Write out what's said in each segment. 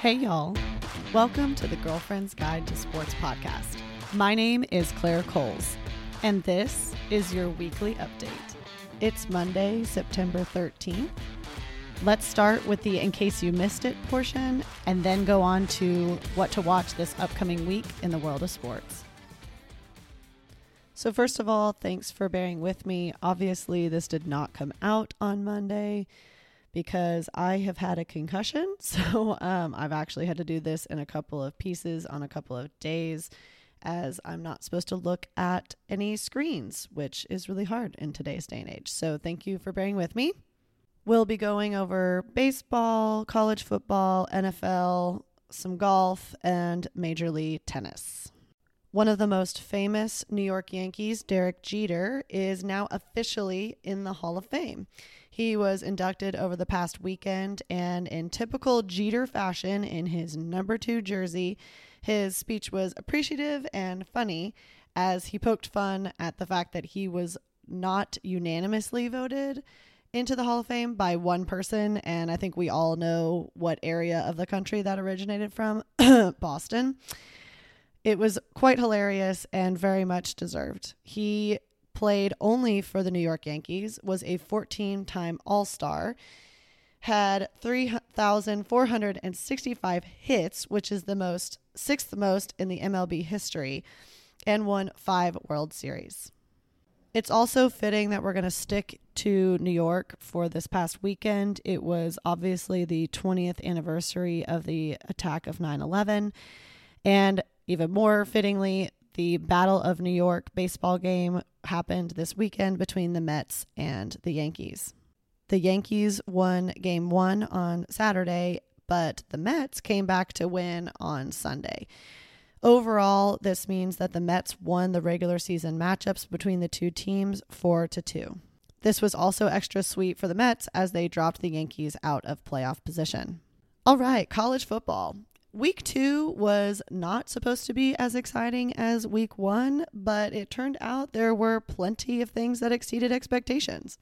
Hey, y'all. Welcome to the Girlfriend's Guide to Sports podcast. My name is Claire Coles, and this is your weekly update. It's Monday, September 13th. Let's start with the in case you missed it portion and then go on to what to watch this upcoming week in the world of sports. So, first of all, thanks for bearing with me. Obviously, this did not come out on Monday because I have had a concussion. So, um, I've actually had to do this in a couple of pieces on a couple of days as I'm not supposed to look at any screens, which is really hard in today's day and age. So, thank you for bearing with me. We'll be going over baseball, college football, NFL, some golf, and Major League Tennis. One of the most famous New York Yankees, Derek Jeter, is now officially in the Hall of Fame. He was inducted over the past weekend, and in typical Jeter fashion, in his number two jersey, his speech was appreciative and funny as he poked fun at the fact that he was not unanimously voted into the Hall of Fame by one person. And I think we all know what area of the country that originated from Boston. It was quite hilarious and very much deserved. He played only for the New York Yankees, was a 14 time All Star, had 3,465 hits, which is the most, sixth most in the MLB history, and won five World Series. It's also fitting that we're going to stick to New York for this past weekend. It was obviously the 20th anniversary of the attack of 9 11. And even more fittingly, the Battle of New York baseball game happened this weekend between the Mets and the Yankees. The Yankees won game one on Saturday, but the Mets came back to win on Sunday. Overall, this means that the Mets won the regular season matchups between the two teams 4 to 2. This was also extra sweet for the Mets as they dropped the Yankees out of playoff position. All right, college football. Week two was not supposed to be as exciting as week one, but it turned out there were plenty of things that exceeded expectations.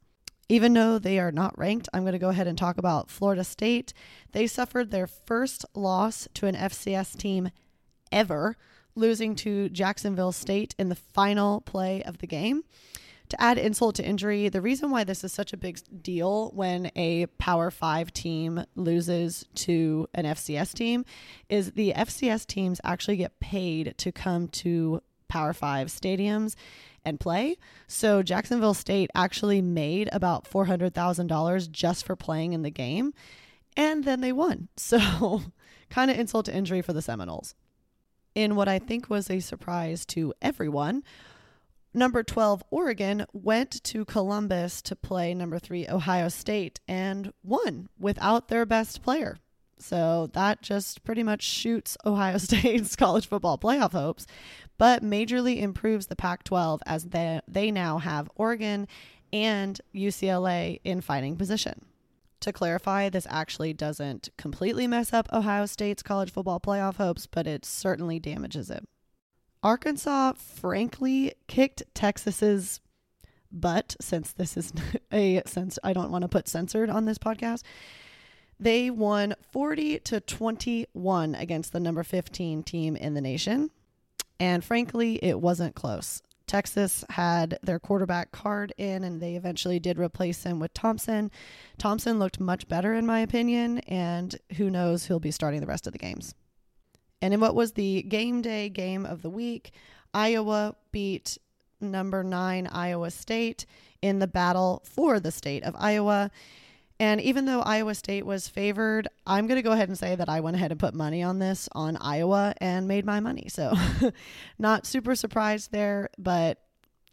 Even though they are not ranked, I'm going to go ahead and talk about Florida State. They suffered their first loss to an FCS team ever, losing to Jacksonville State in the final play of the game to add insult to injury, the reason why this is such a big deal when a Power Five team loses to an FCS team is the FCS teams actually get paid to come to Power Five stadiums and play. So Jacksonville State actually made about $400,000 just for playing in the game. And then they won. So, kind of insult to injury for the Seminoles. In what I think was a surprise to everyone, number 12 Oregon went to Columbus to play number 3 Ohio State and won without their best player. So that just pretty much shoots Ohio State's college football playoff hopes, but majorly improves the Pac 12 as they, they now have Oregon and UCLA in fighting position. To clarify, this actually doesn't completely mess up Ohio State's college football playoff hopes, but it certainly damages it. Arkansas frankly kicked Texas's butt since this is a since I don't want to put censored on this podcast. They won 40 to 21 against the number 15 team in the nation. And frankly, it wasn't close. Texas had their quarterback Card in and they eventually did replace him with Thompson. Thompson looked much better, in my opinion, and who knows, he'll be starting the rest of the games. And in what was the game day game of the week, Iowa beat number nine Iowa State in the battle for the state of Iowa. And even though Iowa State was favored, I'm going to go ahead and say that I went ahead and put money on this on Iowa and made my money. So, not super surprised there, but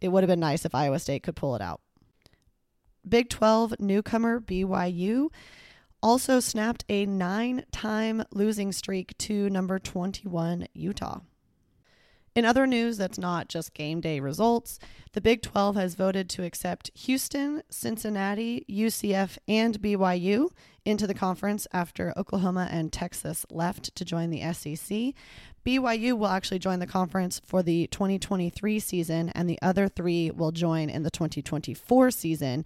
it would have been nice if Iowa State could pull it out. Big 12 newcomer BYU also snapped a nine time losing streak to number 21 Utah. In other news that's not just game day results, the Big 12 has voted to accept Houston, Cincinnati, UCF, and BYU into the conference after Oklahoma and Texas left to join the SEC. BYU will actually join the conference for the 2023 season, and the other three will join in the 2024 season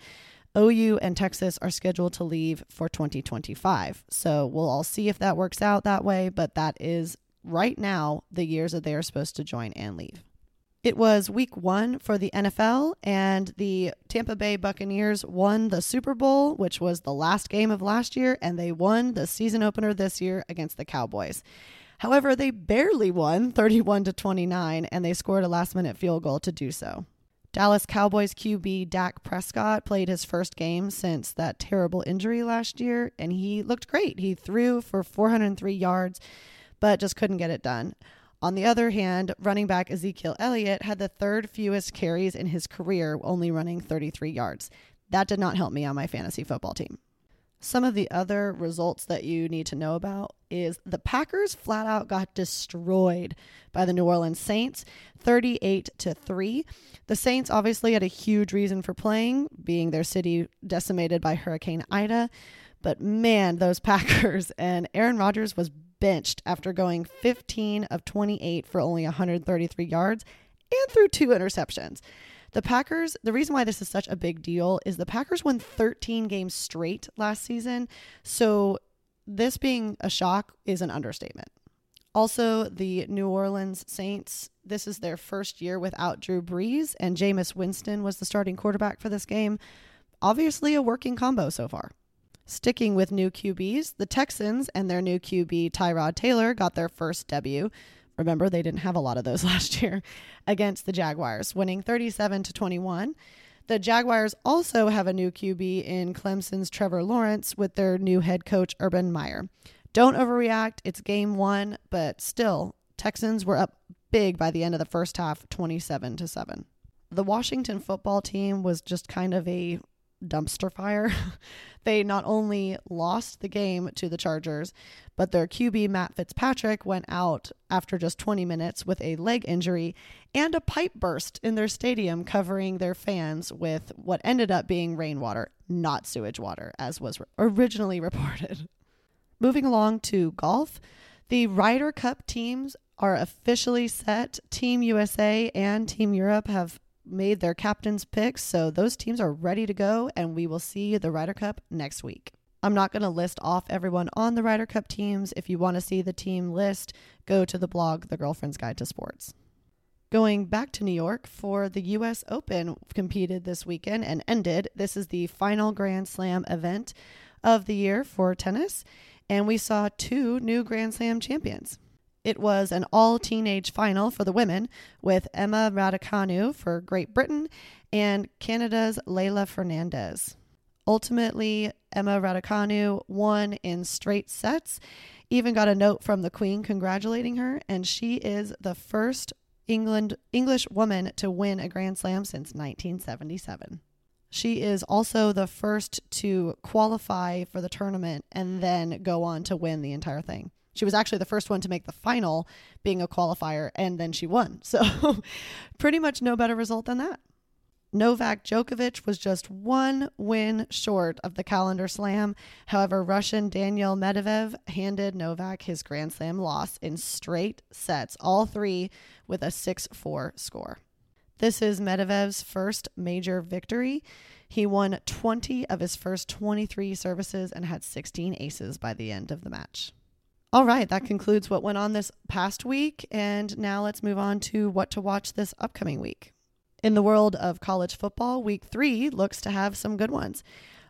OU and Texas are scheduled to leave for 2025. So we'll all see if that works out that way, but that is right now the years that they are supposed to join and leave. It was week one for the NFL, and the Tampa Bay Buccaneers won the Super Bowl, which was the last game of last year, and they won the season opener this year against the Cowboys. However, they barely won 31 to 29, and they scored a last minute field goal to do so. Dallas Cowboys QB Dak Prescott played his first game since that terrible injury last year, and he looked great. He threw for 403 yards, but just couldn't get it done. On the other hand, running back Ezekiel Elliott had the third fewest carries in his career, only running 33 yards. That did not help me on my fantasy football team. Some of the other results that you need to know about is the Packers flat out got destroyed by the New Orleans Saints 38 to 3. The Saints obviously had a huge reason for playing, being their city decimated by Hurricane Ida. But man, those Packers and Aaron Rodgers was benched after going 15 of 28 for only 133 yards and threw two interceptions. The Packers, the reason why this is such a big deal is the Packers won 13 games straight last season. So this being a shock is an understatement. Also, the New Orleans Saints, this is their first year without Drew Brees, and Jameis Winston was the starting quarterback for this game. Obviously, a working combo so far. Sticking with new QBs, the Texans and their new QB Tyrod Taylor got their first debut. Remember, they didn't have a lot of those last year against the Jaguars, winning 37 to 21. The Jaguars also have a new QB in Clemson's Trevor Lawrence with their new head coach Urban Meyer. Don't overreact. It's game 1, but still Texans were up big by the end of the first half, 27 to 7. The Washington football team was just kind of a dumpster fire. they not only lost the game to the Chargers, but their QB Matt Fitzpatrick went out after just 20 minutes with a leg injury and a pipe burst in their stadium covering their fans with what ended up being rainwater, not sewage water, as was originally reported. Moving along to golf, the Ryder Cup teams are officially set. Team USA and Team Europe have made their captain's picks, so those teams are ready to go, and we will see the Ryder Cup next week. I'm not going to list off everyone on the Ryder Cup teams. If you want to see the team list, go to the blog, The Girlfriend's Guide to Sports. Going back to New York for the US Open competed this weekend and ended. This is the final Grand Slam event of the year for tennis, and we saw two new Grand Slam champions. It was an all teenage final for the women with Emma Raducanu for Great Britain and Canada's Leylah Fernandez. Ultimately, Emma Raducanu won in straight sets, even got a note from the Queen congratulating her, and she is the first England English woman to win a Grand Slam since 1977. She is also the first to qualify for the tournament and then go on to win the entire thing. She was actually the first one to make the final, being a qualifier, and then she won. So, pretty much no better result than that. Novak Djokovic was just one win short of the calendar slam. However, Russian Daniil Medvedev handed Novak his Grand Slam loss in straight sets, all three with a 6 4 score. This is Medvedev's first major victory. He won 20 of his first 23 services and had 16 aces by the end of the match. All right, that concludes what went on this past week. And now let's move on to what to watch this upcoming week. In the world of college football, week three looks to have some good ones.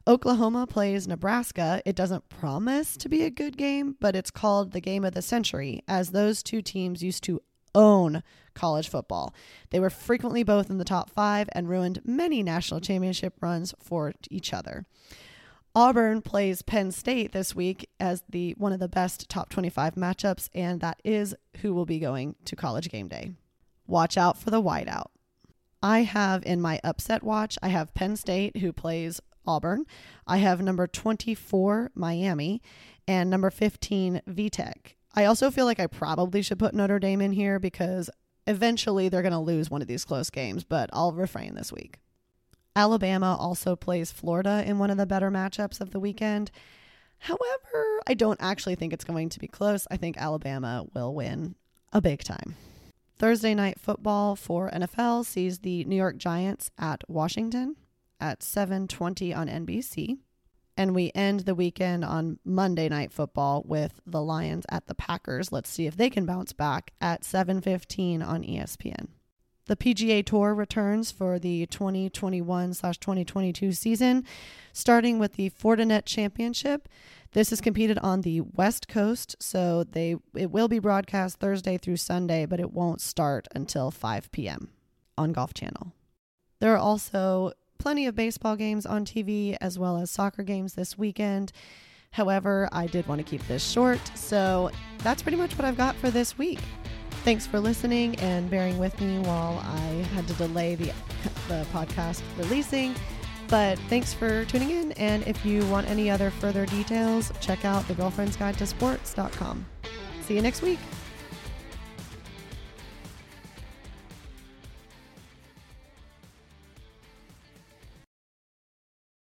Oklahoma plays Nebraska. It doesn't promise to be a good game, but it's called the game of the century, as those two teams used to own college football. They were frequently both in the top five and ruined many national championship runs for each other. Auburn plays Penn State this week as the one of the best top 25 matchups, and that is who will be going to college game day. Watch out for the whiteout. I have in my upset watch, I have Penn State who plays Auburn. I have number 24 Miami and number 15 VTech. I also feel like I probably should put Notre Dame in here because eventually they're going to lose one of these close games, but I'll refrain this week. Alabama also plays Florida in one of the better matchups of the weekend. However, I don't actually think it's going to be close. I think Alabama will win a big time. Thursday night football for NFL sees the New York Giants at Washington. at 7:20 on NBC. And we end the weekend on Monday Night Football with the Lions at the Packers. Let's see if they can bounce back at 7:15 on ESPN. The PGA Tour returns for the 2021/2022 season, starting with the Fortinet Championship. This is competed on the West Coast, so they it will be broadcast Thursday through Sunday, but it won't start until 5 p.m. on Golf Channel. There are also plenty of baseball games on TV as well as soccer games this weekend. However, I did want to keep this short, so that's pretty much what I've got for this week. Thanks for listening and bearing with me while I had to delay the, the podcast releasing. But thanks for tuning in. And if you want any other further details, check out the girlfriend's guide to sports.com. See you next week.